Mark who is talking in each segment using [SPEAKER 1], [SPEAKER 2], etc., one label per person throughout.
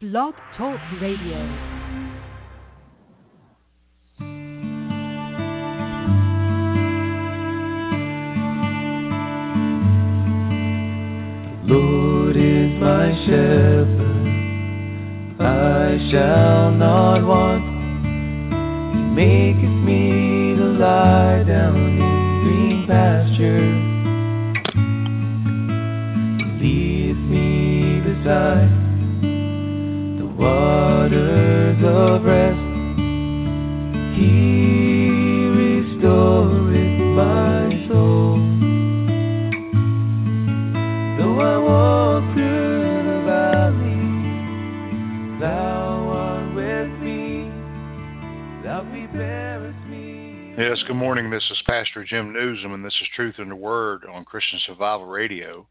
[SPEAKER 1] Blog Talk Radio.
[SPEAKER 2] Lord is my shepherd, I shall not want.
[SPEAKER 3] Yes, good morning. This is Pastor Jim Nuzum, and this is Truth in the Word on Christian Survival Radio,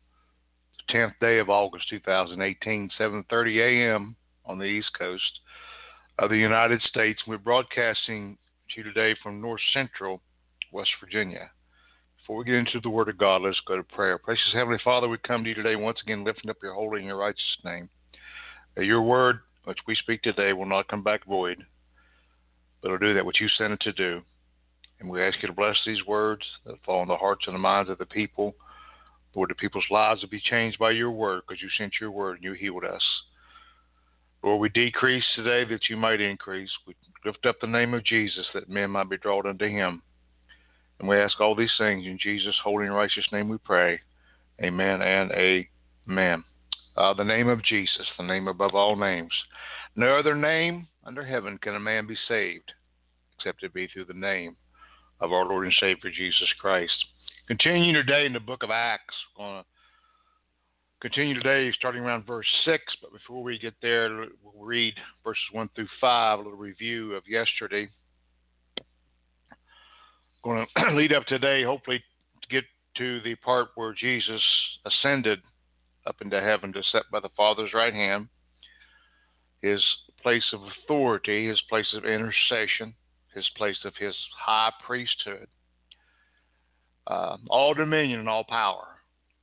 [SPEAKER 3] the 10th day of August 2018, 7.30 a.m. on the East Coast of the United States. We're broadcasting to you today from North Central, West Virginia. Before we get into the Word of God, let's go to prayer. Precious Heavenly Father, we come to you today once again lifting up your holy and your righteous name. Your Word, which we speak today, will not come back void, but will do that which you sent it to do. And we ask you to bless these words that fall on the hearts and the minds of the people. Lord, the people's lives will be changed by your word because you sent your word and you healed us. Lord, we decrease today that you might increase. We lift up the name of Jesus that men might be drawn unto him. And we ask all these things in Jesus' holy and righteous name we pray. Amen and amen. Uh, the name of Jesus, the name above all names. No other name under heaven can a man be saved except it be through the name of our Lord and Savior Jesus Christ. Continuing today in the book of Acts, we're going to continue today starting around verse 6, but before we get there, we'll read verses 1 through 5, a little review of yesterday. Going to lead up today, hopefully, to get to the part where Jesus ascended up into heaven to sit by the Father's right hand, his place of authority, his place of intercession his place of his high priesthood. Uh, all dominion and all power,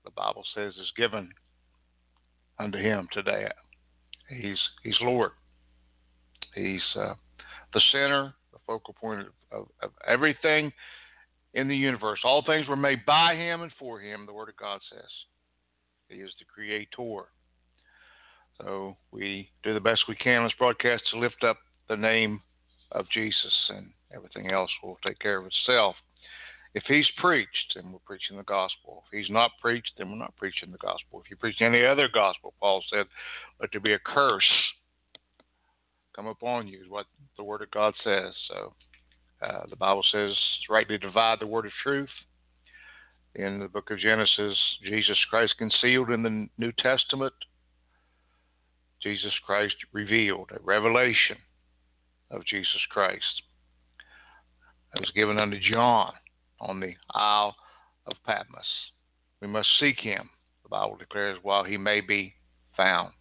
[SPEAKER 3] the Bible says, is given unto him today. He's he's Lord. He's uh, the center, the focal point of, of everything in the universe. All things were made by him and for him. The Word of God says he is the Creator. So we do the best we can on this broadcast to lift up the name of Jesus, and everything else will take care of itself. If he's preached, then we're preaching the gospel. If he's not preached, then we're not preaching the gospel. If you preach any other gospel, Paul said, let there be a curse come upon you, is what the word of God says. So uh, the Bible says, rightly divide the word of truth. In the book of Genesis, Jesus Christ concealed in the New Testament, Jesus Christ revealed, a revelation of Jesus Christ. It was given unto John on the Isle of Patmos. We must seek him, the Bible declares, while he may be found.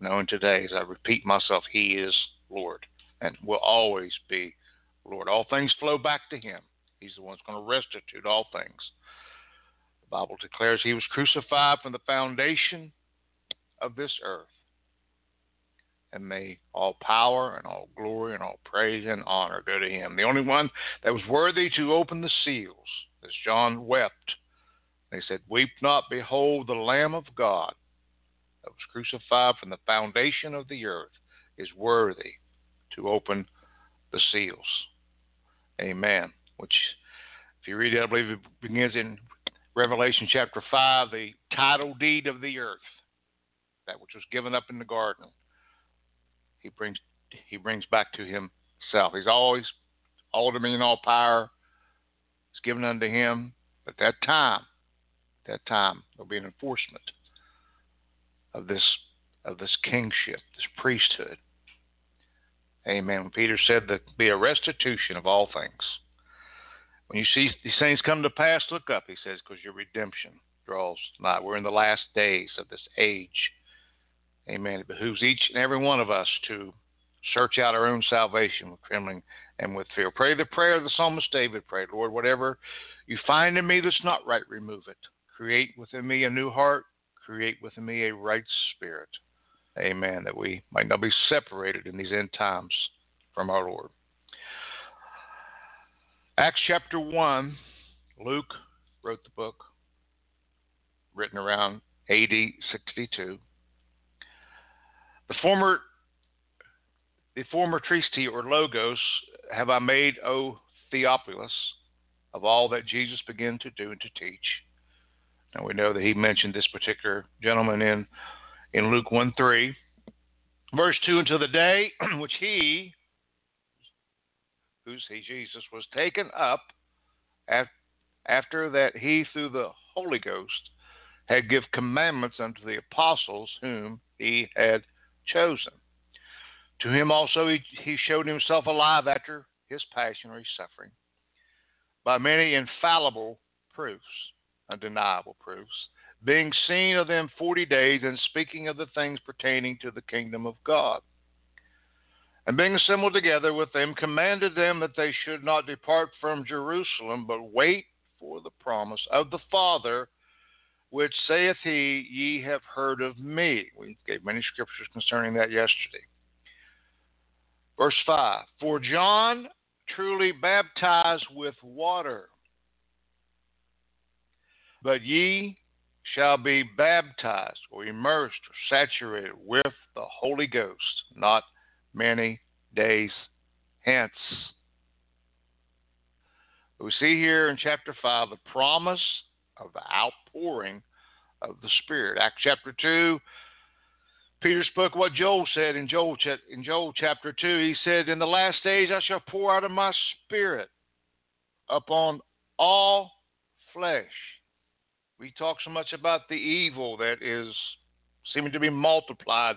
[SPEAKER 3] Knowing today, as I repeat myself, he is Lord and will always be Lord. All things flow back to him. He's the one that's going to restitute all things. The Bible declares he was crucified from the foundation of this earth and may all power and all glory and all praise and honor go to him. The only one that was worthy to open the seals, as John wept. They said, Weep not, behold, the Lamb of God that was crucified from the foundation of the earth is worthy to open the seals. Amen. Which, if you read it, I believe it begins in Revelation chapter 5, the title deed of the earth, that which was given up in the garden he brings he brings back to himself. He's always all dominion, all power is given unto him. But that time, that time, there'll be an enforcement of this of this kingship, this priesthood. Amen. Peter said that be a restitution of all things. When you see these things come to pass, look up, he says, because your redemption draws nigh. We're in the last days of this age Amen. It behooves each and every one of us to search out our own salvation with trembling and with fear. Pray the prayer of the psalmist David prayed Lord, whatever you find in me that's not right, remove it. Create within me a new heart, create within me a right spirit. Amen. That we might not be separated in these end times from our Lord. Acts chapter 1, Luke wrote the book, written around AD 62. The former the former Tristi or Logos have I made, O Theophilus, of all that Jesus began to do and to teach. Now we know that he mentioned this particular gentleman in in Luke 1 3. Verse 2 until the day which he, who's he, Jesus, was taken up after that he, through the Holy Ghost, had give commandments unto the apostles whom he had chosen. To him also he, he showed himself alive after his passionary suffering by many infallible proofs, undeniable proofs, being seen of them forty days and speaking of the things pertaining to the kingdom of God. And being assembled together with them, commanded them that they should not depart from Jerusalem, but wait for the promise of the Father, which saith he, Ye have heard of me. We gave many scriptures concerning that yesterday. Verse 5 For John truly baptized with water, but ye shall be baptized or immersed or saturated with the Holy Ghost not many days hence. We see here in chapter 5 the promise of the outpouring of the Spirit. Acts chapter 2, Peter spoke what Joel said in Joel, in Joel chapter 2. He said, In the last days I shall pour out of my Spirit upon all flesh. We talk so much about the evil that is seeming to be multiplied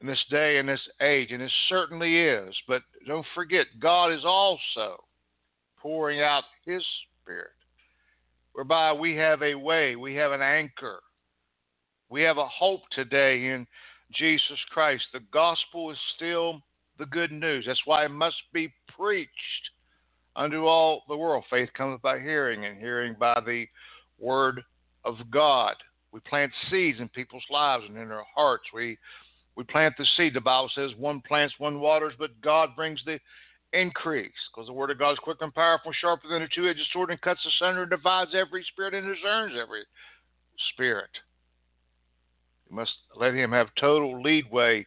[SPEAKER 3] in this day and this age, and it certainly is. But don't forget, God is also pouring out His Spirit whereby we have a way, we have an anchor, we have a hope today in Jesus Christ. The gospel is still the good news. That's why it must be preached unto all the world. Faith cometh by hearing, and hearing by the word of God. We plant seeds in people's lives and in their hearts. We we plant the seed. The Bible says one plants, one waters, but God brings the increase. Because the word of God is quick and powerful, sharper than a two edged sword, and cuts asunder and divides every spirit and discerns every spirit. We must let Him have total leadway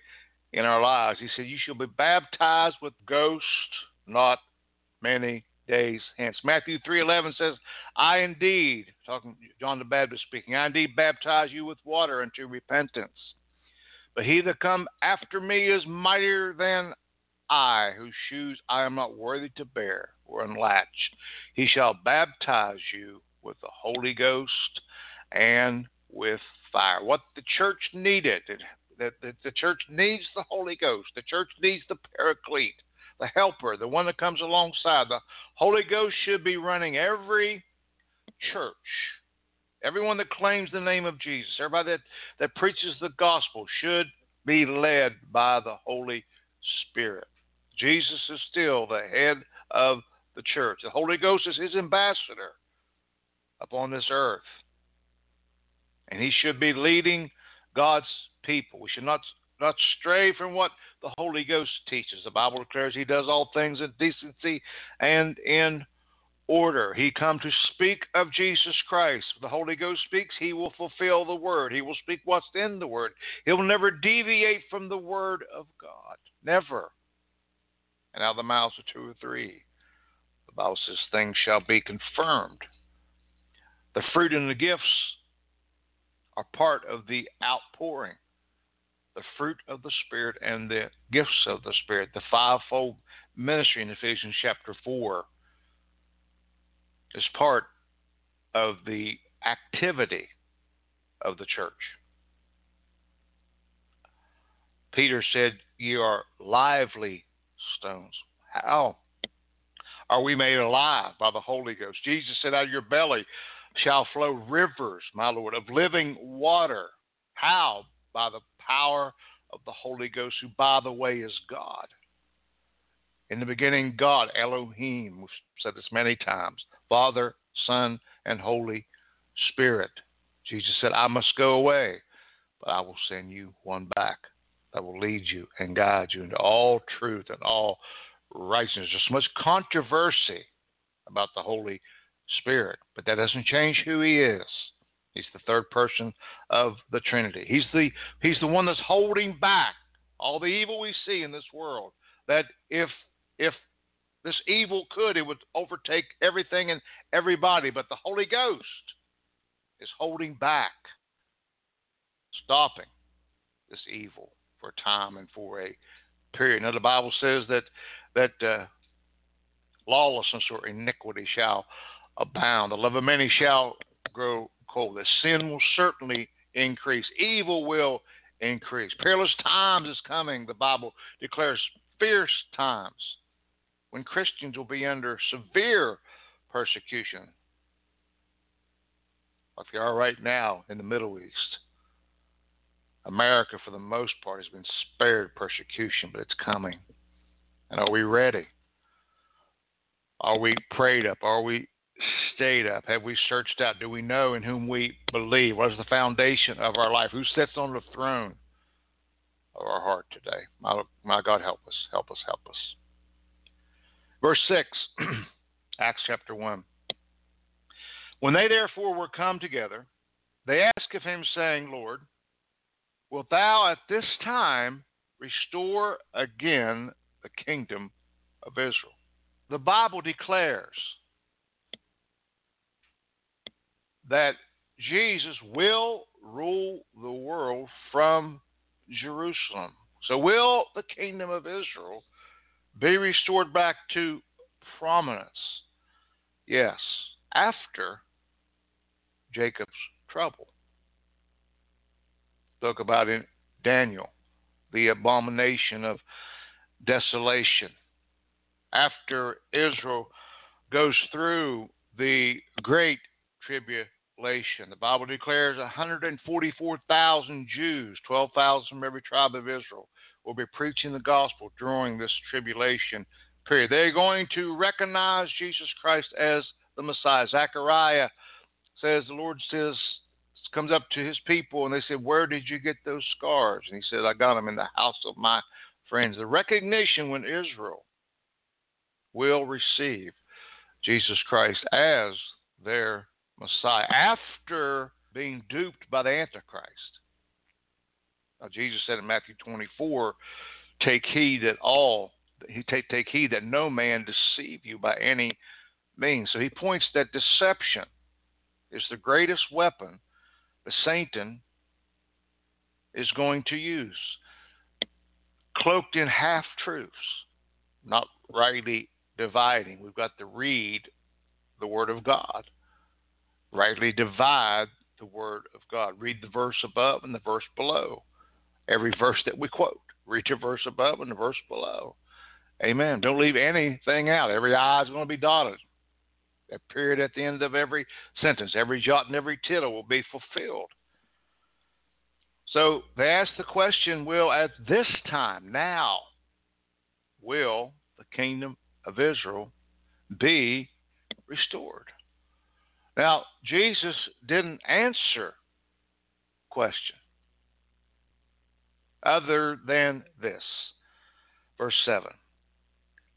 [SPEAKER 3] in our lives. He said, You shall be baptized with ghosts, not many days hence. Matthew 3:11 says, "I indeed, talking John the Baptist speaking, I indeed baptize you with water unto repentance. But he that come after me is mightier than I, whose shoes I am not worthy to bear, were unlatched. He shall baptize you with the Holy Ghost and with fire. What the church needed, that the church needs the Holy Ghost, the church needs the Paraclete, the Helper, the one that comes alongside. The Holy Ghost should be running every church. Everyone that claims the name of Jesus, everybody that, that preaches the gospel, should be led by the Holy Spirit. Jesus is still the head of the church. The Holy Ghost is his ambassador upon this earth. And he should be leading God's people. We should not, not stray from what the Holy Ghost teaches. The Bible declares he does all things in decency and in order. He come to speak of Jesus Christ. the Holy Ghost speaks, he will fulfill the word. He will speak what's in the word. He will never deviate from the word of God. Never and out of the mouths of two or three. The Bible says, Things shall be confirmed. The fruit and the gifts are part of the outpouring. The fruit of the Spirit and the gifts of the Spirit, the fivefold ministry in Ephesians chapter 4, is part of the activity of the church. Peter said, Ye are lively stones. How are we made alive by the Holy Ghost? Jesus said, Out of your belly shall flow rivers, my Lord, of living water. How? By the power of the Holy Ghost, who, by the way, is God. In the beginning, God, Elohim, we've said this many times Father, Son, and Holy Spirit. Jesus said, I must go away, but I will send you one back that will lead you and guide you into all truth and all righteousness. There's so much controversy about the Holy Spirit, but that doesn't change who He is. He's the third person of the Trinity. He's the He's the one that's holding back all the evil we see in this world. That if if this evil could, it would overtake everything and everybody. But the Holy Ghost is holding back, stopping this evil for a time and for a period. Now the Bible says that that uh, lawlessness or iniquity shall abound. The love of many shall grow cold. The sin will certainly increase. Evil will increase. Perilous times is coming. The Bible declares fierce times when Christians will be under severe persecution. Like they are right now in the Middle East. America, for the most part, has been spared persecution, but it's coming. And are we ready? Are we prayed up? Are we stayed up? Have we searched out? Do we know in whom we believe? What is the foundation of our life? Who sits on the throne of our heart today? My, my God, help us, help us, help us. Verse 6, Acts chapter 1. When they therefore were come together, they asked of him, saying, Lord, Wilt thou at this time restore again the kingdom of Israel? The Bible declares that Jesus will rule the world from Jerusalem. So, will the kingdom of Israel be restored back to prominence? Yes, after Jacob's trouble spoke about in Daniel, the abomination of desolation. After Israel goes through the great tribulation, the Bible declares 144,000 Jews, 12,000 from every tribe of Israel, will be preaching the gospel during this tribulation period. They're going to recognize Jesus Christ as the Messiah. Zechariah says, The Lord says comes up to his people and they said, Where did you get those scars? And he said, I got them in the house of my friends. The recognition when Israel will receive Jesus Christ as their Messiah after being duped by the Antichrist. Now, Jesus said in Matthew 24, Take heed that all, he take, take heed that no man deceive you by any means. So he points that deception is the greatest weapon Satan is going to use, cloaked in half truths, not rightly dividing. We've got to read the Word of God, rightly divide the Word of God. Read the verse above and the verse below. Every verse that we quote, read your verse above and the verse below. Amen. Don't leave anything out. Every I is going to be dotted. That period at the end of every sentence. Every jot and every tittle will be fulfilled. So they ask the question Will at this time, now, will the kingdom of Israel be restored? Now, Jesus didn't answer question other than this. Verse 7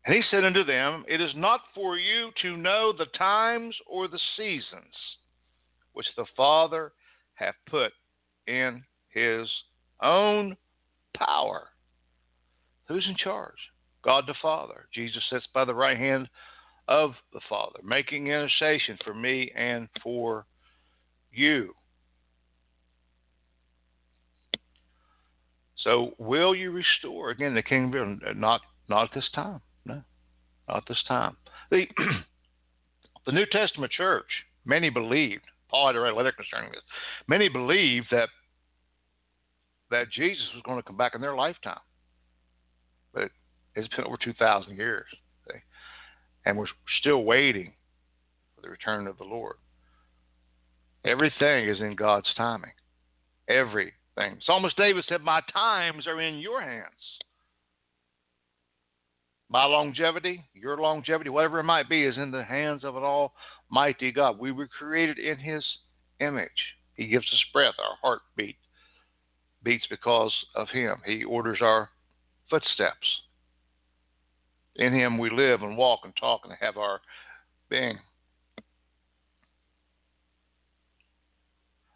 [SPEAKER 3] and he said unto them, It is not for you to know the times or the seasons which the Father hath put in his own power. Who's in charge? God the Father. Jesus sits by the right hand of the Father, making intercession for me and for you. So, will you restore again the kingdom? Not, not at this time at this time. The, the New Testament church, many believed, Paul had a letter concerning this, many believed that, that Jesus was going to come back in their lifetime. But it's been over 2,000 years. And we're still waiting for the return of the Lord. Everything is in God's timing. Everything. Psalmist David said, My times are in your hands my longevity, your longevity, whatever it might be, is in the hands of an almighty God. We were created in his image. He gives us breath, our heartbeat beats because of him. He orders our footsteps. In him we live and walk and talk and have our being.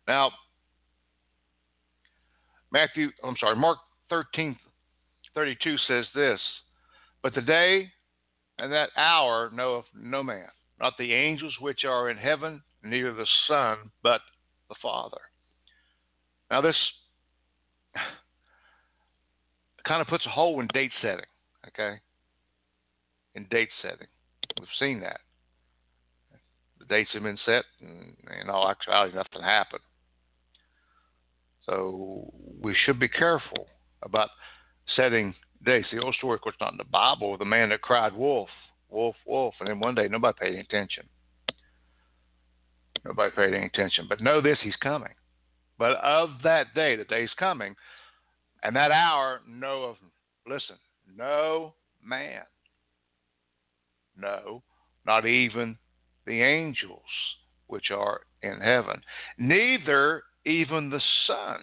[SPEAKER 3] Now, Matthew, I'm sorry, Mark 13, 32 says this but the day and that hour knoweth no man, not the angels which are in heaven, neither the Son, but the Father. Now, this kind of puts a hole in date setting, okay? In date setting. We've seen that. The dates have been set, and in all actuality, nothing happened. So we should be careful about setting day. See, the old story, of course, not in the Bible. The man that cried wolf, wolf, wolf, and then one day nobody paid any attention. Nobody paid any attention. But know this: He's coming. But of that day, the day's coming, and that hour, no of. Listen, no man. No, not even the angels which are in heaven, neither even the Son,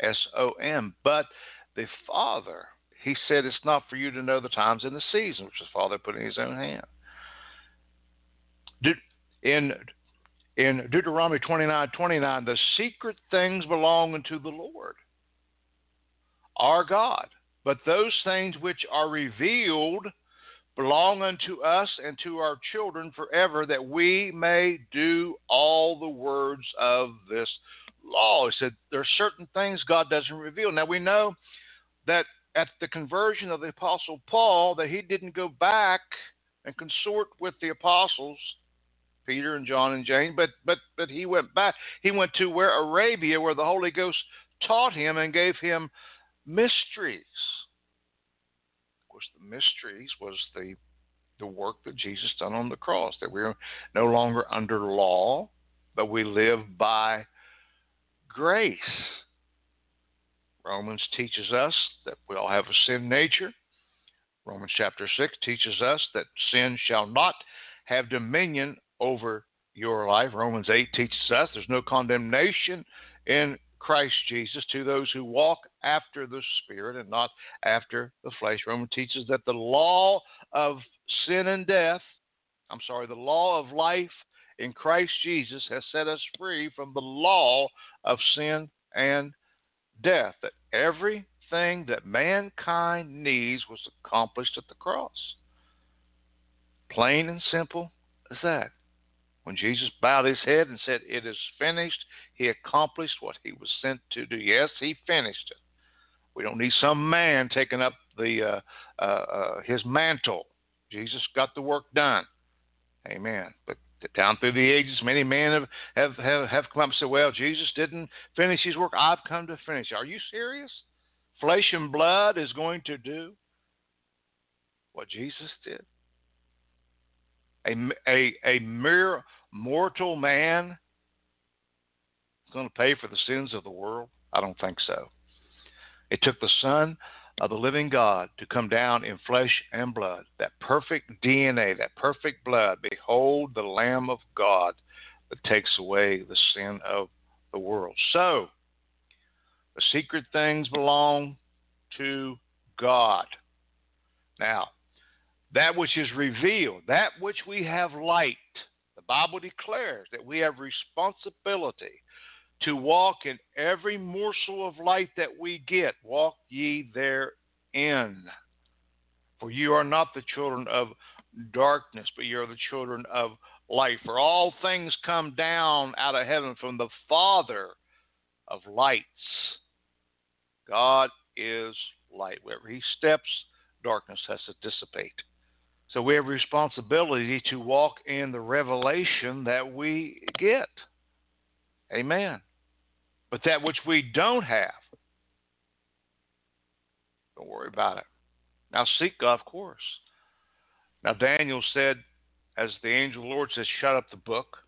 [SPEAKER 3] S O M, but the Father he said, It's not for you to know the times and the season, which the Father put in his own hand. in, in Deuteronomy 29 29, the secret things belong unto the Lord, our God. But those things which are revealed belong unto us and to our children forever, that we may do all the words of this law. He said, There are certain things God doesn't reveal. Now we know that at the conversion of the Apostle Paul that he didn't go back and consort with the apostles, Peter and John and James, but, but, but he went back. He went to where Arabia, where the Holy Ghost taught him and gave him mysteries. Of course, the mysteries was the, the work that Jesus done on the cross, that we're no longer under law, but we live by grace Romans teaches us that we all have a sin nature. Romans chapter 6 teaches us that sin shall not have dominion over your life. Romans 8 teaches us there's no condemnation in Christ Jesus to those who walk after the Spirit and not after the flesh. Romans teaches that the law of sin and death, I'm sorry, the law of life in Christ Jesus has set us free from the law of sin and death, that everything that mankind needs was accomplished at the cross. Plain and simple as that. When Jesus bowed his head and said, It is finished, he accomplished what he was sent to do. Yes, he finished it. We don't need some man taking up the uh, uh, uh, his mantle. Jesus got the work done. Amen. But down through the ages, many men have, have, have, have come up and said, well, Jesus didn't finish his work. I've come to finish. Are you serious? Flesh and blood is going to do what Jesus did. A, a, a mere mortal man is going to pay for the sins of the world? I don't think so. It took the Son of the living God to come down in flesh and blood, that perfect DNA, that perfect blood. Behold the Lamb of God that takes away the sin of the world. So, the secret things belong to God. Now, that which is revealed, that which we have light, the Bible declares that we have responsibility to walk in every morsel of light that we get. Walk ye therein. For you are not the children of darkness, but you are the children of light. For all things come down out of heaven from the Father of lights. God is light. Wherever He steps, darkness has to dissipate. So we have responsibility to walk in the revelation that we get. Amen. But that which we don't have, don't worry about it. Now seek God, of course. Now Daniel said, as the angel of the Lord says, shut up the book.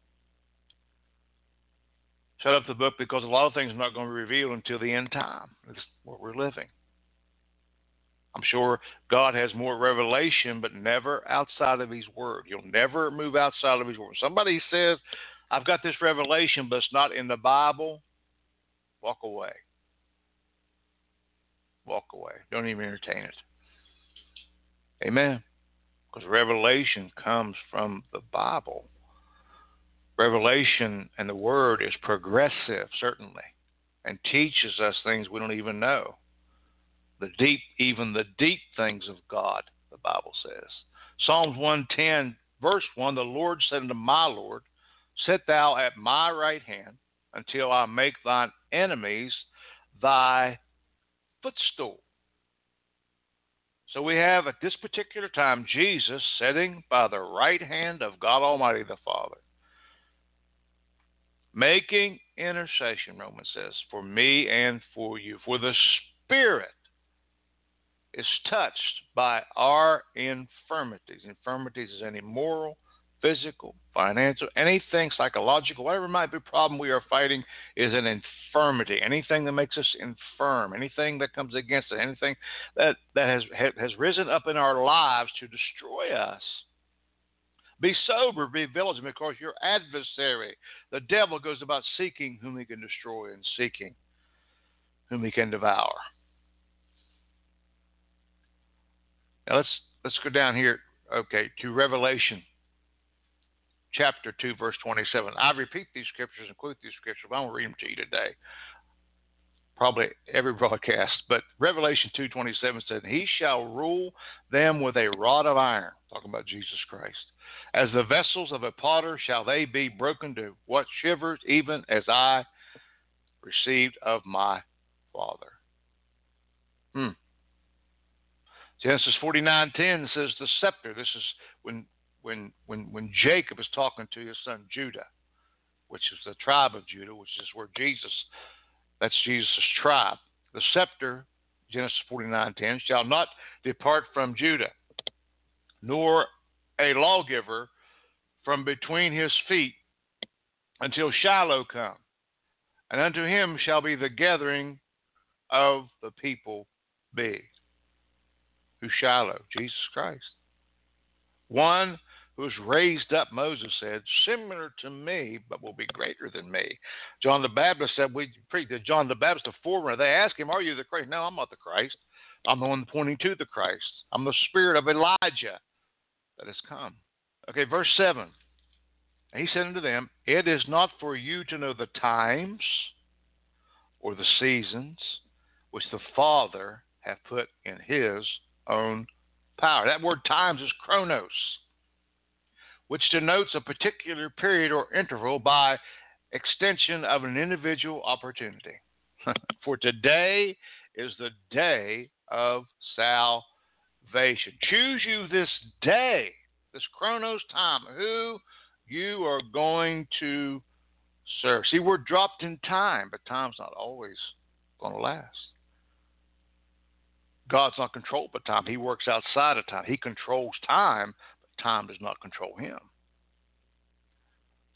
[SPEAKER 3] Shut up the book because a lot of things are not going to be revealed until the end time. It's what we're living. I'm sure God has more revelation, but never outside of His Word. You'll never move outside of His Word. Somebody says I've got this revelation, but it's not in the Bible, walk away. Walk away. Don't even entertain it. Amen. Because revelation comes from the Bible. Revelation and the Word is progressive, certainly, and teaches us things we don't even know. The deep, even the deep things of God, the Bible says. Psalms 110, verse 1 The Lord said unto my Lord, Sit thou at my right hand until I make thine enemies thy footstool. So we have at this particular time Jesus sitting by the right hand of God Almighty the Father, making intercession, Romans says, for me and for you. For the Spirit is touched by our infirmities. Infirmities is any moral, physical, financial, anything psychological, whatever might be problem we are fighting is an infirmity. Anything that makes us infirm, anything that comes against us, anything that, that has, has risen up in our lives to destroy us. Be sober, be vigilant, because your adversary, the devil, goes about seeking whom he can destroy and seeking whom he can devour. Now let's let's go down here. Okay, to Revelation chapter 2, verse 27. I repeat these scriptures and quote these scriptures, but I going to read them to you today. Probably every broadcast. But Revelation 2.27 said, He shall rule them with a rod of iron. Talking about Jesus Christ. As the vessels of a potter shall they be broken to what shivers, even as I received of my Father. Hmm. Genesis 49:10 says the scepter. This is when when when when Jacob is talking to his son Judah, which is the tribe of Judah, which is where Jesus, that's Jesus' tribe. The scepter, Genesis forty nine ten, shall not depart from Judah, nor a lawgiver from between his feet until Shiloh come, and unto him shall be the gathering of the people be. Who Shiloh? Jesus Christ. One who's raised up, Moses said, similar to me, but will be greater than me. John the Baptist said, we preached to John the Baptist, the forerunner. They asked him, Are you the Christ? No, I'm not the Christ. I'm the one pointing to the Christ. I'm the spirit of Elijah that has come. Okay, verse 7. He said unto them, It is not for you to know the times or the seasons which the Father hath put in his own power. That word times is chronos which denotes a particular period or interval by extension of an individual opportunity. For today is the day of salvation. Choose you this day, this chronos time, who you are going to serve. See, we're dropped in time, but time's not always going to last. God's not controlled by time. He works outside of time. He controls time, time does not control him.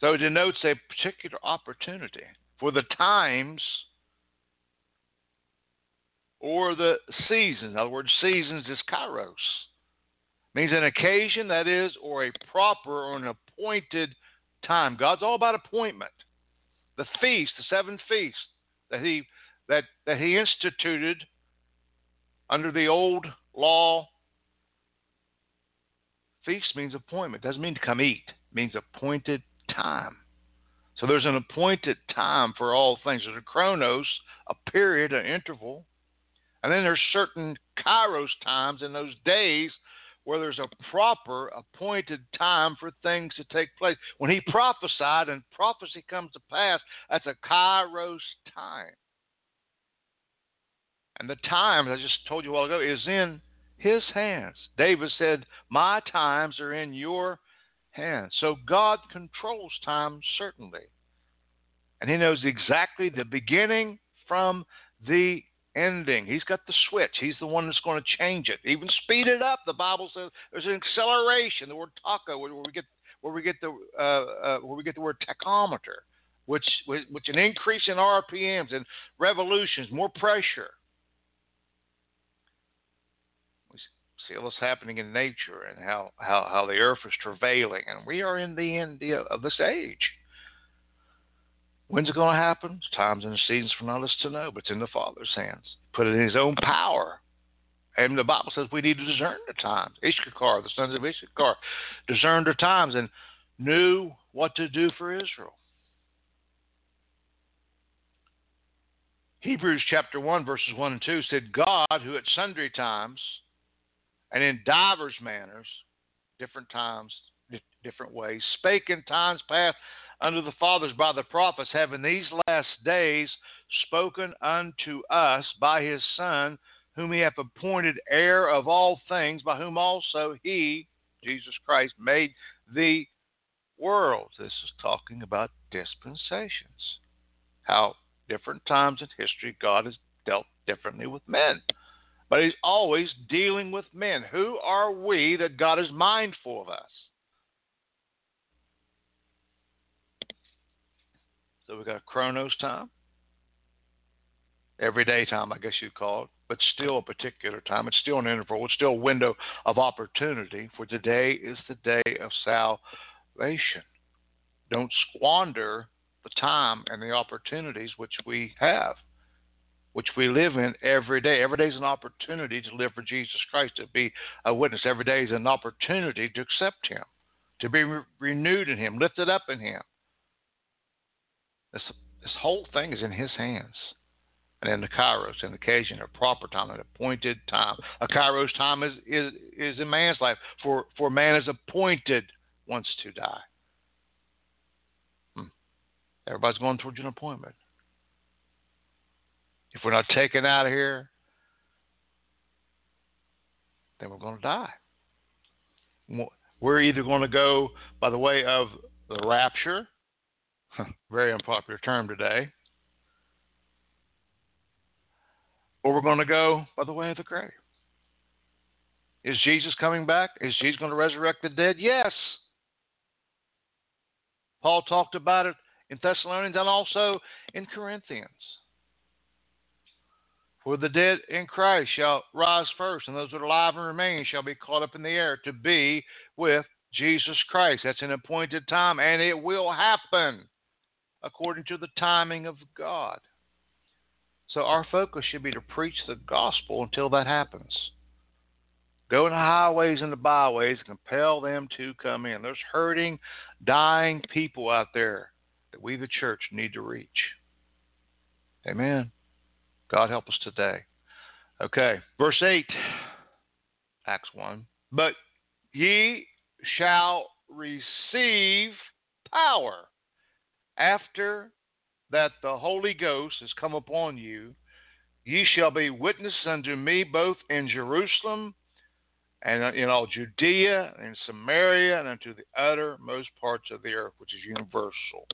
[SPEAKER 3] So it denotes a particular opportunity for the times or the seasons. In other words, seasons is kairos. It means an occasion, that is, or a proper or an appointed time. God's all about appointment. The feast, the seven feasts that he that, that he instituted under the old law Feast means appointment. Doesn't mean to come eat. It means appointed time. So there's an appointed time for all things. There's a chronos, a period, an interval. And then there's certain kairos times in those days where there's a proper appointed time for things to take place. When he prophesied and prophecy comes to pass, that's a kairos time. And the time, as I just told you a while ago, is in his hands. David said, My times are in your hands. So God controls time, certainly. And he knows exactly the beginning from the ending. He's got the switch. He's the one that's going to change it, even speed it up. The Bible says there's an acceleration. The word taco, where we get where we get the uh, uh, where we get the word tachometer, which which an increase in RPMs and revolutions, more pressure. what's happening in nature and how, how, how the earth is travailing. And we are in the end of this age. When's it going to happen? It's times and seasons for none of us to know, but it's in the Father's hands. put it in His own power. And the Bible says we need to discern the times. Issachar, the sons of Issachar, discerned the times and knew what to do for Israel. Hebrews chapter 1, verses 1 and 2 said, God, who at sundry times and in divers manners, different times, di- different ways, spake in times past unto the fathers by the prophets, having these last days spoken unto us by his Son, whom he hath appointed heir of all things, by whom also he, Jesus Christ, made the world. This is talking about dispensations, how different times in history God has dealt differently with men but he's always dealing with men. Who are we that God is mindful of us? So we have got Chronos time, everyday time, I guess you'd call it, but still a particular time. It's still an interval. It's still a window of opportunity. For today is the day of salvation. Don't squander the time and the opportunities which we have which we live in every day. Every day is an opportunity to live for Jesus Christ, to be a witness. Every day is an opportunity to accept Him, to be re- renewed in Him, lifted up in Him. This, this whole thing is in His hands. And in the kairos, the occasion, a proper time, an appointed time. A kairos time is, is, is in man's life, for, for man is appointed once to die. Hmm. Everybody's going towards an appointment. If we're not taken out of here, then we're going to die. We're either going to go by the way of the rapture, very unpopular term today, or we're going to go by the way of the grave. Is Jesus coming back? Is Jesus going to resurrect the dead? Yes. Paul talked about it in Thessalonians and also in Corinthians. For the dead in Christ shall rise first, and those that are alive and remain shall be caught up in the air to be with Jesus Christ. That's an appointed time, and it will happen according to the timing of God. So our focus should be to preach the gospel until that happens. Go in the highways and the byways and compel them to come in. There's hurting, dying people out there that we, the church, need to reach. Amen. God help us today. Okay, verse 8, Acts 1. But ye shall receive power after that the Holy Ghost has come upon you. Ye shall be witnesses unto me both in Jerusalem and in all Judea and Samaria and unto the uttermost parts of the earth, which is universal.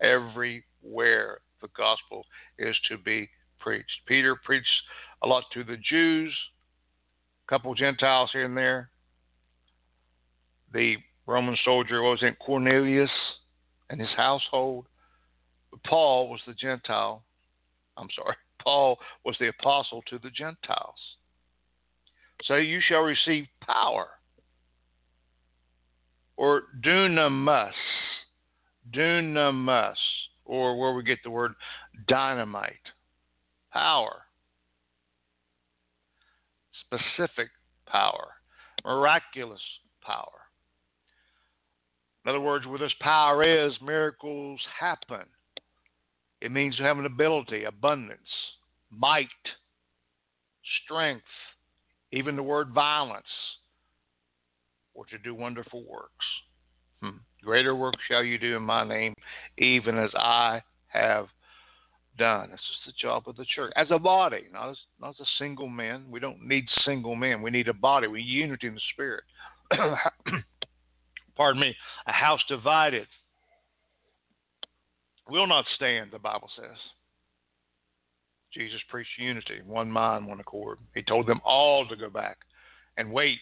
[SPEAKER 3] Everywhere the gospel is to be preached. Peter preached a lot to the Jews, a couple Gentiles here and there. The Roman soldier was in Cornelius and his household. Paul was the Gentile. I'm sorry. Paul was the apostle to the Gentiles. So you shall receive power or dunamis, dunamis, or where we get the word dynamite power, specific power, miraculous power. In other words, where this power is, miracles happen. It means you have an ability, abundance, might, strength, even the word violence, or to do wonderful works. Hmm. Greater work shall you do in my name, even as I have done. This is the job of the church as a body, not as, not as a single man. We don't need single men. We need a body. We need unity in the spirit. Pardon me. A house divided will not stand. The Bible says. Jesus preached unity, one mind, one accord. He told them all to go back and wait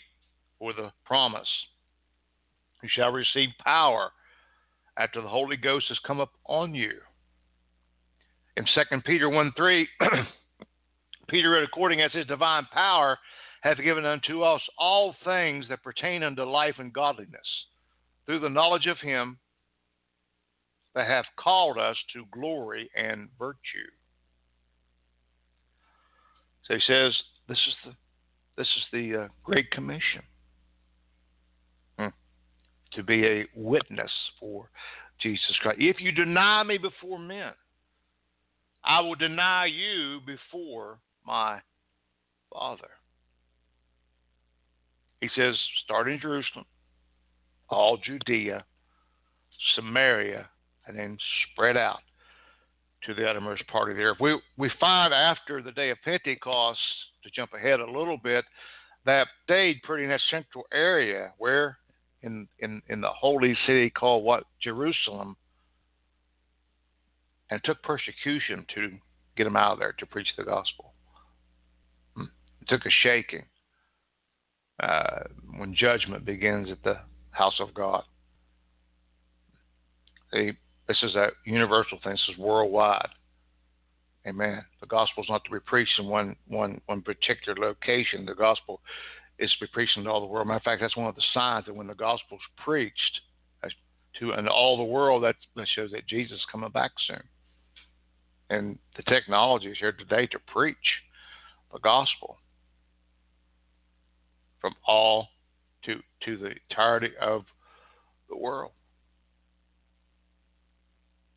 [SPEAKER 3] for the promise. You shall receive power after the Holy Ghost has come up on you. In 2 Peter 1 3, Peter wrote, according as his divine power hath given unto us all things that pertain unto life and godliness, through the knowledge of him that hath called us to glory and virtue. So he says, this is the, this is the uh, Great Commission hmm. to be a witness for Jesus Christ. If you deny me before men, I will deny you before my Father. He says, start in Jerusalem, all Judea, Samaria, and then spread out to the uttermost part of the earth. We, we find after the day of Pentecost, to jump ahead a little bit, that day, pretty in that central area where in, in, in the holy city called what? Jerusalem and it took persecution to get him out of there to preach the gospel. Hmm. It took a shaking uh, when judgment begins at the house of God. See, this is a universal thing. This is worldwide. Amen. The gospel is not to be preached in one, one, one particular location. The gospel is to be preached in all the world. Matter of fact, that's one of the signs that when the gospel is preached uh, to in all the world, that, that shows that Jesus is coming back soon and the technology is here today to preach the gospel from all to to the entirety of the world.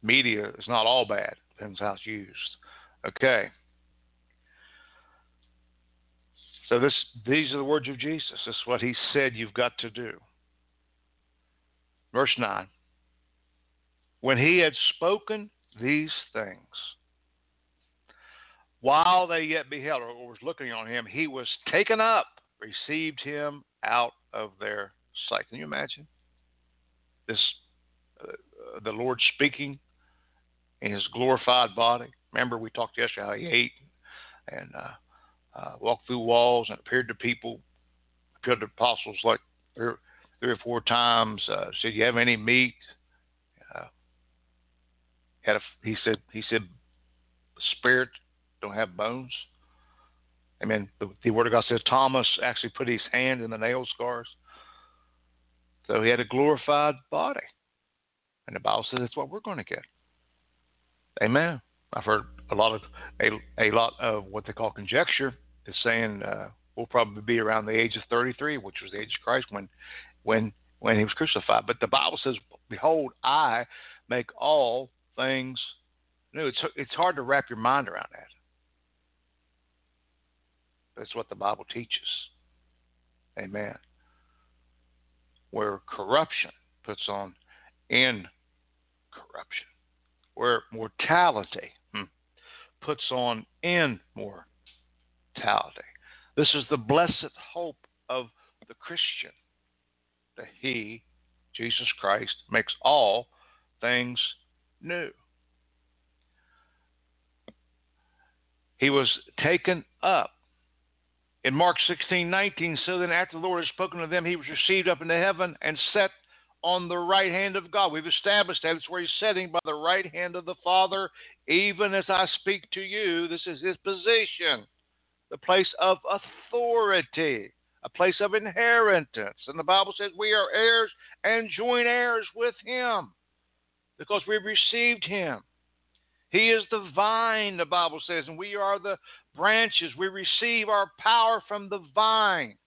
[SPEAKER 3] Media is not all bad, depends how it's used. Okay. So this these are the words of Jesus. This is what he said you've got to do. Verse 9. When he had spoken these things, while they yet beheld or was looking on him, he was taken up, received him out of their sight. Can you imagine this? Uh, uh, the Lord speaking in His glorified body. Remember, we talked yesterday how He ate and uh, uh, walked through walls and appeared to people, appeared to apostles like three, three or four times. Uh, said, "You have any meat?" Uh, had a, he said he said spirit don't have bones. Amen. I the, the Word of God says Thomas actually put his hand in the nail scars. So he had a glorified body. And the Bible says that's what we're going to get. Amen. I've heard a lot of a, a lot of what they call conjecture is saying uh, we'll probably be around the age of 33, which was the age of Christ when when when he was crucified. But the Bible says, "Behold, I make all things new." It's it's hard to wrap your mind around that. That's what the Bible teaches. Amen. Where corruption puts on in corruption, where mortality hmm, puts on in mortality. This is the blessed hope of the Christian that he, Jesus Christ, makes all things new. He was taken up in Mark 16, 19, so then after the Lord had spoken to them, he was received up into heaven and set on the right hand of God. We've established that. It's where he's sitting by the right hand of the Father. Even as I speak to you, this is his position, the place of authority, a place of inheritance. And the Bible says we are heirs and joint heirs with him because we've received him. He is the vine, the Bible says, and we are the branches. We receive our power from the vine.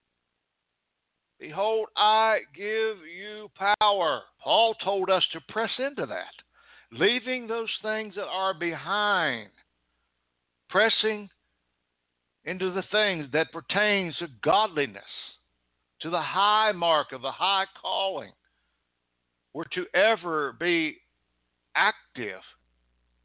[SPEAKER 3] Behold, I give you power. Paul told us to press into that, leaving those things that are behind, pressing into the things that pertains to godliness, to the high mark of the high calling. We're to ever be active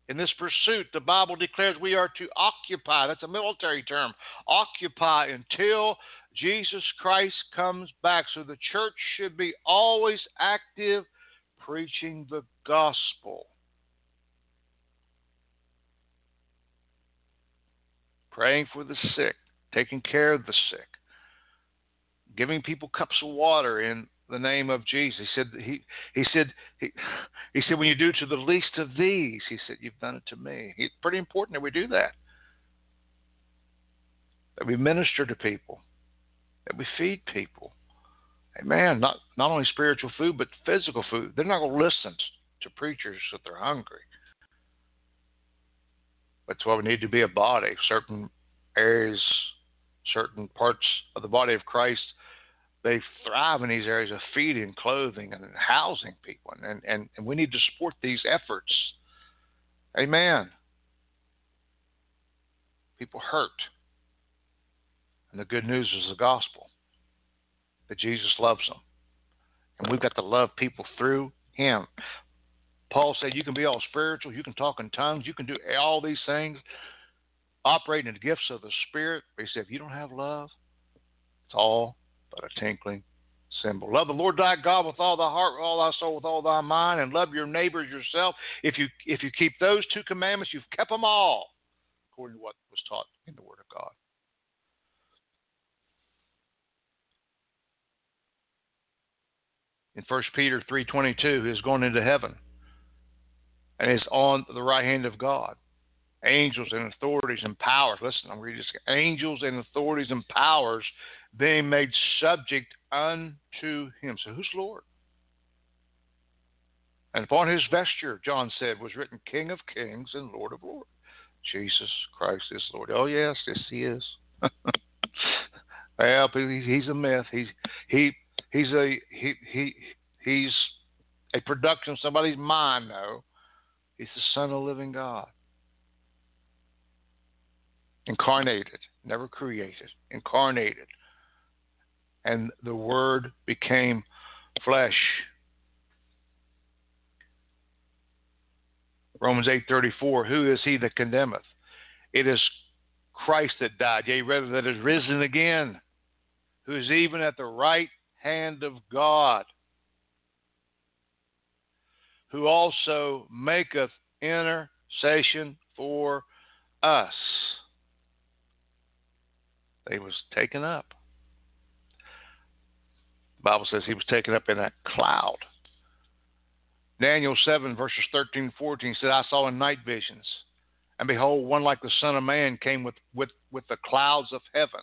[SPEAKER 3] in this pursuit, the Bible declares we are to occupy. That's a military term. Occupy until Jesus Christ comes back. So the church should be always active preaching the gospel. Praying for the sick, taking care of the sick, giving people cups of water in the name of Jesus. He said, he, he said, he, he said, when you do to the least of these, he said, you've done it to me. It's pretty important that we do that. That we minister to people. That we feed people. Amen. Not, not only spiritual food, but physical food. They're not going to listen to preachers if they're hungry. That's why we need to be a body. Certain areas, certain parts of the body of Christ – they thrive in these areas of feeding, clothing, and housing people. And, and, and we need to support these efforts. Amen. People hurt. And the good news is the gospel that Jesus loves them. And we've got to love people through him. Paul said, You can be all spiritual, you can talk in tongues, you can do all these things, operating in the gifts of the Spirit. But he said, If you don't have love, it's all but a tinkling cymbal. Love the Lord thy God with all thy heart, with all thy soul, with all thy mind, and love your neighbors yourself. If you if you keep those two commandments, you've kept them all, according to what was taught in the Word of God. In 1 Peter 3.22, he's going into heaven and is on the right hand of God. Angels and authorities and powers. Listen, I'm reading this. Angels and authorities and powers being made subject unto him. So who's Lord? And upon his vesture, John said, was written King of Kings and Lord of Lords. Jesus Christ is Lord. Oh yes, yes he is. well, he's a myth. He's he he's a he he he's a production of somebody's mind though. He's the Son of the Living God. Incarnated, never created, incarnated and the Word became flesh. Romans 8:34 Who is he that condemneth? It is Christ that died, yea, rather that is risen again, who is even at the right hand of God, who also maketh intercession for us. They was taken up. Bible says he was taken up in a cloud. Daniel 7, verses 13 14 said, I saw in night visions, and behold, one like the Son of Man came with, with, with the clouds of heaven.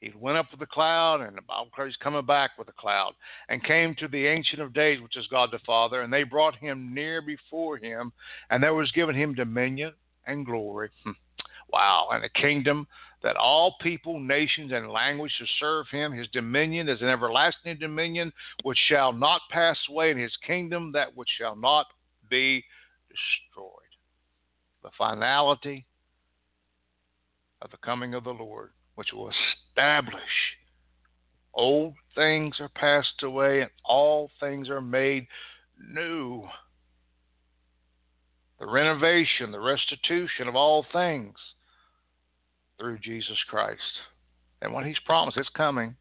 [SPEAKER 3] He went up with the cloud, and the Bible says he's coming back with the cloud, and came to the Ancient of Days, which is God the Father, and they brought him near before him, and there was given him dominion and glory. Hmm. Wow. And a kingdom that all people, nations, and languages shall serve him. His dominion is an everlasting dominion which shall not pass away, and his kingdom that which shall not be destroyed. The finality of the coming of the Lord, which will establish old things are passed away and all things are made new. The renovation, the restitution of all things through Jesus Christ. And what he's promised, it's coming,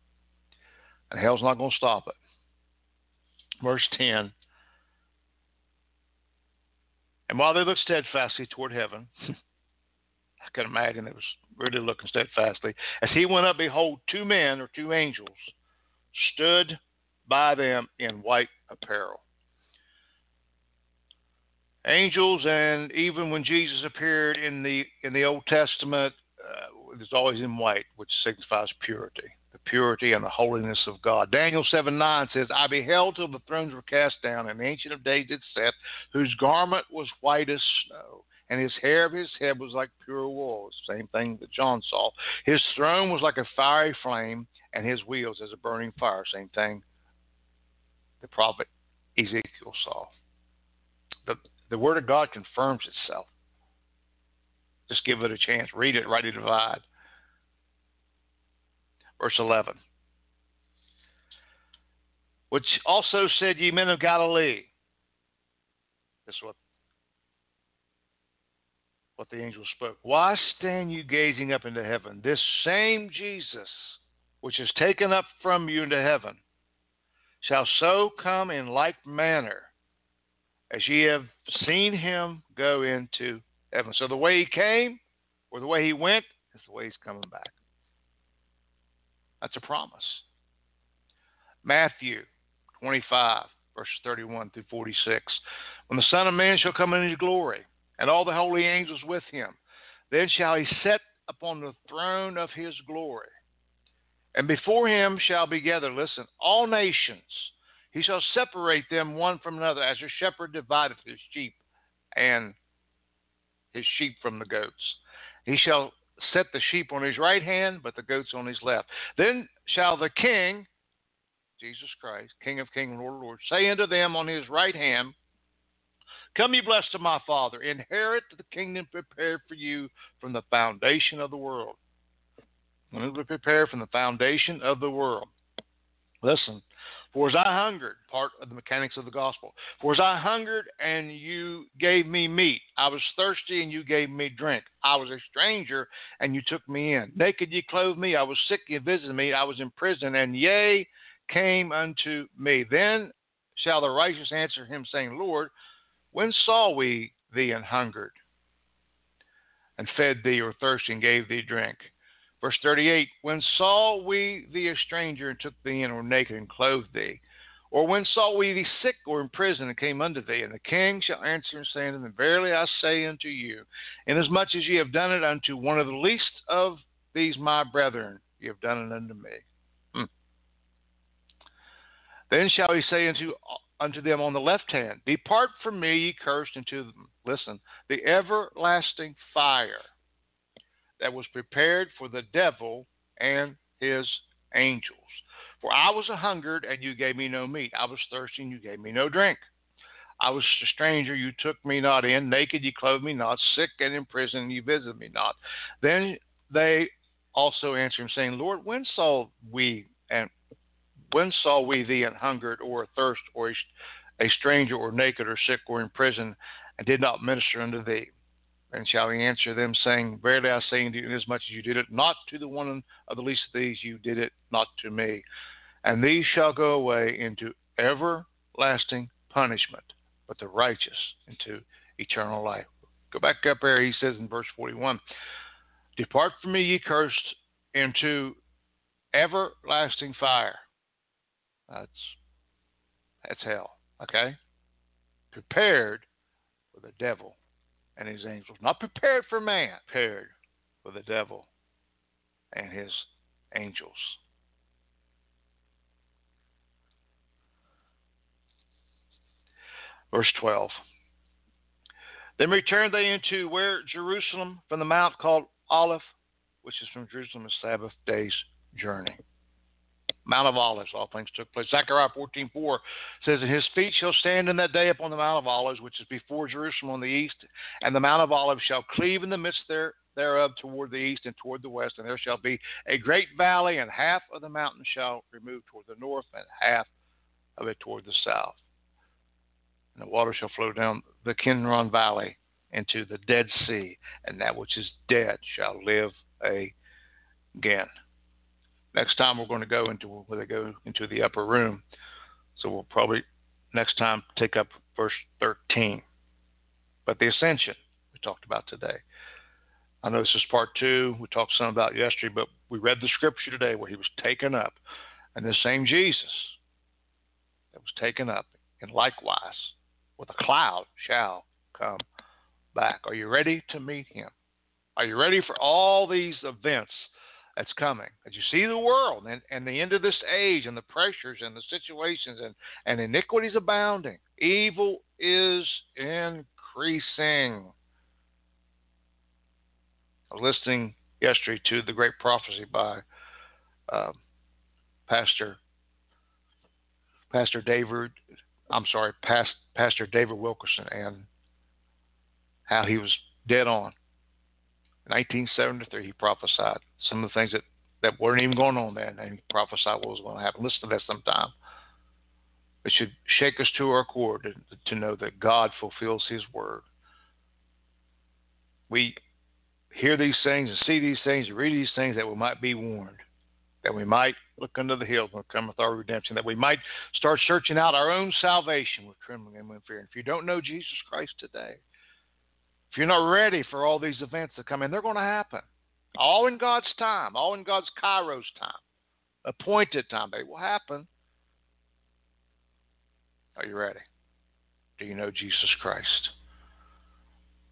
[SPEAKER 3] and hell's not going to stop it. Verse 10 And while they looked steadfastly toward heaven, I can imagine it was really looking steadfastly, as he went up, behold, two men or two angels stood by them in white apparel. Angels and even when Jesus appeared in the in the Old Testament uh, is always in white, which signifies purity, the purity and the holiness of God. Daniel 7 9 says, I beheld till the thrones were cast down, and the Ancient of Days did sit, whose garment was white as snow and his hair of his head was like pure wool. Same thing that John saw. His throne was like a fiery flame, and his wheels as a burning fire. Same thing the prophet Ezekiel saw. The, the word of God confirms itself. Just give it a chance. Read it, Ready to divide. Verse 11. Which also said, Ye men of Galilee. This is what, what the angel spoke. Why stand you gazing up into heaven? This same Jesus, which is taken up from you into heaven, shall so come in like manner as ye have seen him go into heaven. So the way he came or the way he went is the way he's coming back. That's a promise. Matthew 25, verses 31 through 46. When the Son of Man shall come in his glory, and all the holy angels with him, then shall he set upon the throne of his glory. And before him shall be gathered, listen, all nations. He shall separate them one from another, as a shepherd divideth his sheep and his sheep from the goats. He shall set the sheep on his right hand, but the goats on his left. Then shall the king, Jesus Christ, King of kings, Lord of lords, say unto them on his right hand, Come, ye blessed of my Father, inherit the kingdom prepared for you from the foundation of the world. When it was prepared from the foundation of the world. Listen, for as I hungered, part of the mechanics of the gospel, for as I hungered and you gave me meat, I was thirsty and you gave me drink. I was a stranger and you took me in. Naked you clothed me. I was sick you visited me. I was in prison and ye came unto me. Then shall the righteous answer him, saying, Lord, when saw we thee and hungered and fed thee or thirsty and gave thee drink? Verse 38 When saw we thee a stranger and took thee in, or naked and clothed thee? Or when saw we thee sick or in prison and came unto thee? And the king shall answer and say unto them, Verily I say unto you, inasmuch as ye have done it unto one of the least of these my brethren, ye have done it unto me. Hmm. Then shall he say unto unto them on the left hand, Depart from me, ye cursed, into them. Listen, the everlasting fire that was prepared for the devil and his angels. For I was a hungered, and you gave me no meat. I was thirsty, and you gave me no drink. I was a stranger, you took me not in. Naked, you clothed me not. Sick and in prison, you visited me not. Then they also answered him, saying, Lord, when saw we and when saw we thee and hungered or athirst or a stranger or naked or sick or in prison and did not minister unto thee? And shall he answer them, saying, Verily I say unto you, inasmuch as you did it not to the one of the least of these, you did it not to me and these shall go away into everlasting punishment, but the righteous into eternal life. Go back up there, he says in verse 41 Depart from me, ye cursed, into everlasting fire. That's, that's hell, okay? Prepared for the devil and his angels. Not prepared for man, prepared for the devil and his angels. Verse 12. Then returned they into where Jerusalem from the mount called Olive, which is from Jerusalem a Sabbath day's journey. Mount of Olives, all things took place. Zechariah 14:4 says, "In his feet shall stand in that day upon the Mount of Olives, which is before Jerusalem on the east, and the Mount of Olives shall cleave in the midst there, thereof toward the east and toward the west, and there shall be a great valley, and half of the mountain shall remove toward the north, and half of it toward the south." and the water shall flow down the Kidron Valley into the Dead Sea, and that which is dead shall live again. Next time we're going to go into where they go into the upper room, so we'll probably next time take up verse 13. But the ascension we talked about today. I know this is part two. We talked some about yesterday, but we read the scripture today where he was taken up, and the same Jesus that was taken up, and likewise with a cloud shall come back. Are you ready to meet him? Are you ready for all these events that's coming? As you see the world and, and the end of this age and the pressures and the situations and, and iniquities abounding, evil is increasing. listening yesterday to the great prophecy by uh, Pastor Pastor David. I'm sorry, Past, Pastor David Wilkerson and how he was dead on. In 1973, he prophesied some of the things that, that weren't even going on then, and he prophesied what was going to happen. Listen to that sometime. It should shake us to our core to, to know that God fulfills His word. We hear these things and see these things and read these things that we might be warned that we might look under the hills when cometh our redemption, that we might start searching out our own salvation with trembling and with fear. And if you don't know Jesus Christ today, if you're not ready for all these events that come in, they're going to happen. All in God's time, all in God's Kairos time, appointed time. They will happen. Are you ready? Do you know Jesus Christ?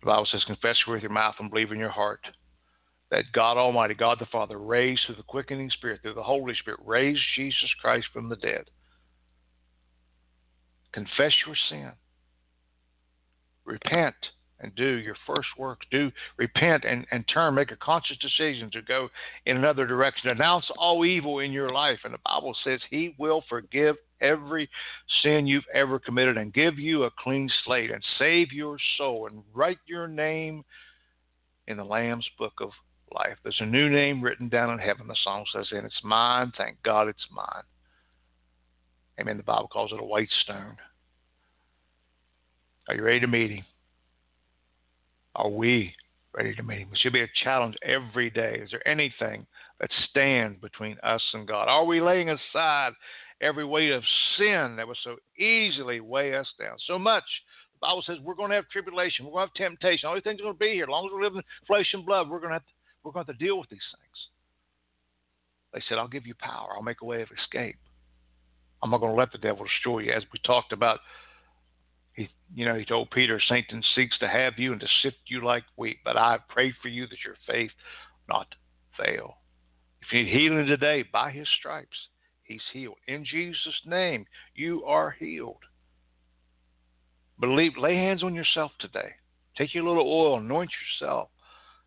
[SPEAKER 3] The Bible says, confess with your mouth and believe in your heart that God Almighty, God the Father, raised through the quickening Spirit, through the Holy Spirit, raised Jesus Christ from the dead. Confess your sin. Repent and do your first work. Do repent and, and turn, make a conscious decision to go in another direction. Announce all evil in your life. And the Bible says He will forgive every sin you've ever committed and give you a clean slate and save your soul and write your name in the Lamb's book of life. There's a new name written down in heaven, the song says, and it's mine. Thank God it's mine. Amen. The Bible calls it a white stone. Are you ready to meet him? Are we ready to meet him? It should be a challenge every day. Is there anything that stands between us and God? Are we laying aside every weight of sin that would so easily weigh us down? So much. The Bible says we're going to have tribulation. We're going to have temptation. All these things are going to be here. As long as we're living flesh and blood, we're going to have we're going to deal with these things. They said, I'll give you power. I'll make a way of escape. I'm not going to let the devil destroy you. As we talked about, he, you know, he told Peter, Satan seeks to have you and to sift you like wheat, but I pray for you that your faith not fail. If you need healing today, by his stripes, he's healed. In Jesus' name, you are healed. Believe, lay hands on yourself today. Take your little oil, anoint yourself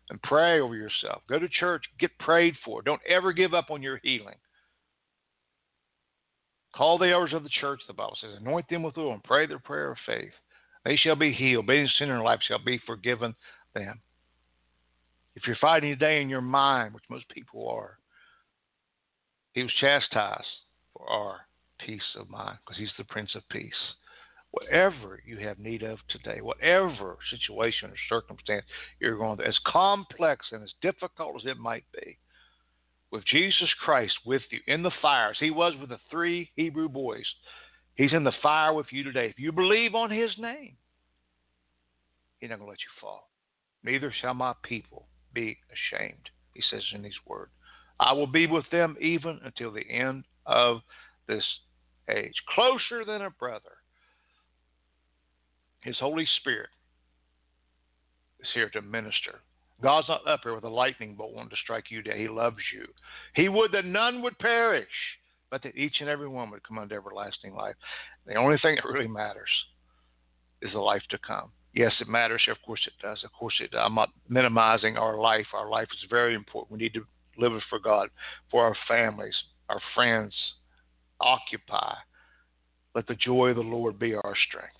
[SPEAKER 3] and pray over yourself. Go to church, get prayed for. Don't ever give up on your healing. Call the elders of the church, the Bible says, anoint them with oil and pray their prayer of faith. They shall be healed. Being sin in life shall be forgiven them. If you're fighting today in your mind, which most people are, he was chastised for our peace of mind because he's the Prince of Peace whatever you have need of today, whatever situation or circumstance you're going through, as complex and as difficult as it might be, with Jesus Christ with you in the fire, as he was with the three Hebrew boys, he's in the fire with you today. If you believe on his name, he's not going to let you fall. Neither shall my people be ashamed, he says in his word. I will be with them even until the end of this age, closer than a brother his Holy Spirit is here to minister. God's not up here with a lightning bolt wanting to strike you down. He loves you. He would that none would perish, but that each and every one would come unto everlasting life. The only thing that really matters is the life to come. Yes, it matters. Of course it does. Of course it does. I'm not minimizing our life. Our life is very important. We need to live it for God, for our families, our friends. Occupy. Let the joy of the Lord be our strength.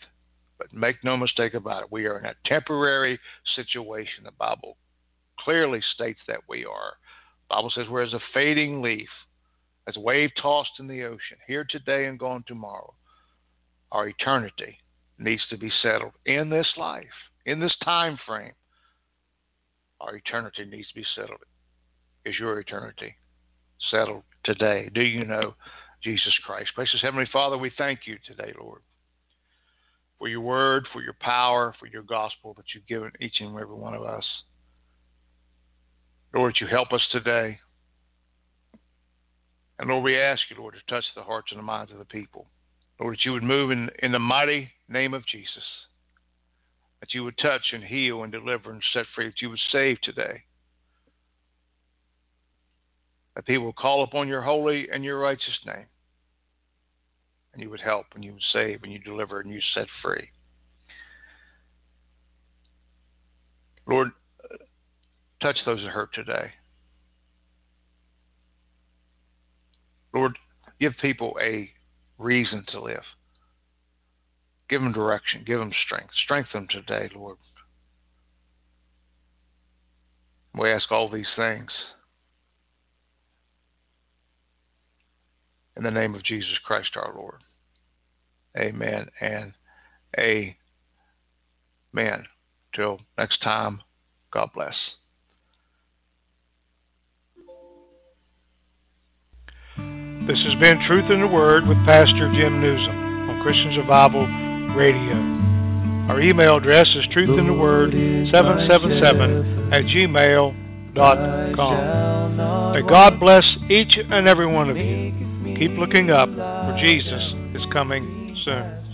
[SPEAKER 3] But make no mistake about it, we are in a temporary situation. The Bible clearly states that we are. The Bible says we're as a fading leaf, as a wave tossed in the ocean, here today and gone tomorrow. Our eternity needs to be settled in this life, in this time frame. Our eternity needs to be settled. Is your eternity settled today? Do you know Jesus Christ? Gracious Heavenly Father, we thank you today, Lord for your word, for your power, for your gospel that you've given each and every one of us. Lord, that you help us today. And Lord, we ask you, Lord, to touch the hearts and the minds of the people. Lord, that you would move in, in the mighty name of Jesus. That you would touch and heal and deliver and set free. That you would save today. That people call upon your holy and your righteous name and you would help and you would save and you deliver and you set free. Lord, touch those that hurt today. Lord, give people a reason to live. Give them direction. Give them strength. Strengthen them today, Lord. We ask all these things in the name of Jesus Christ our Lord. Amen and amen. Till next time, God bless.
[SPEAKER 4] This has been Truth in the Word with Pastor Jim Nuzum on Christian Survival Radio. Our email address is truthintheword777 at gmail.com. May God bless each and every one of you. Keep looking up, for Jesus is coming sir.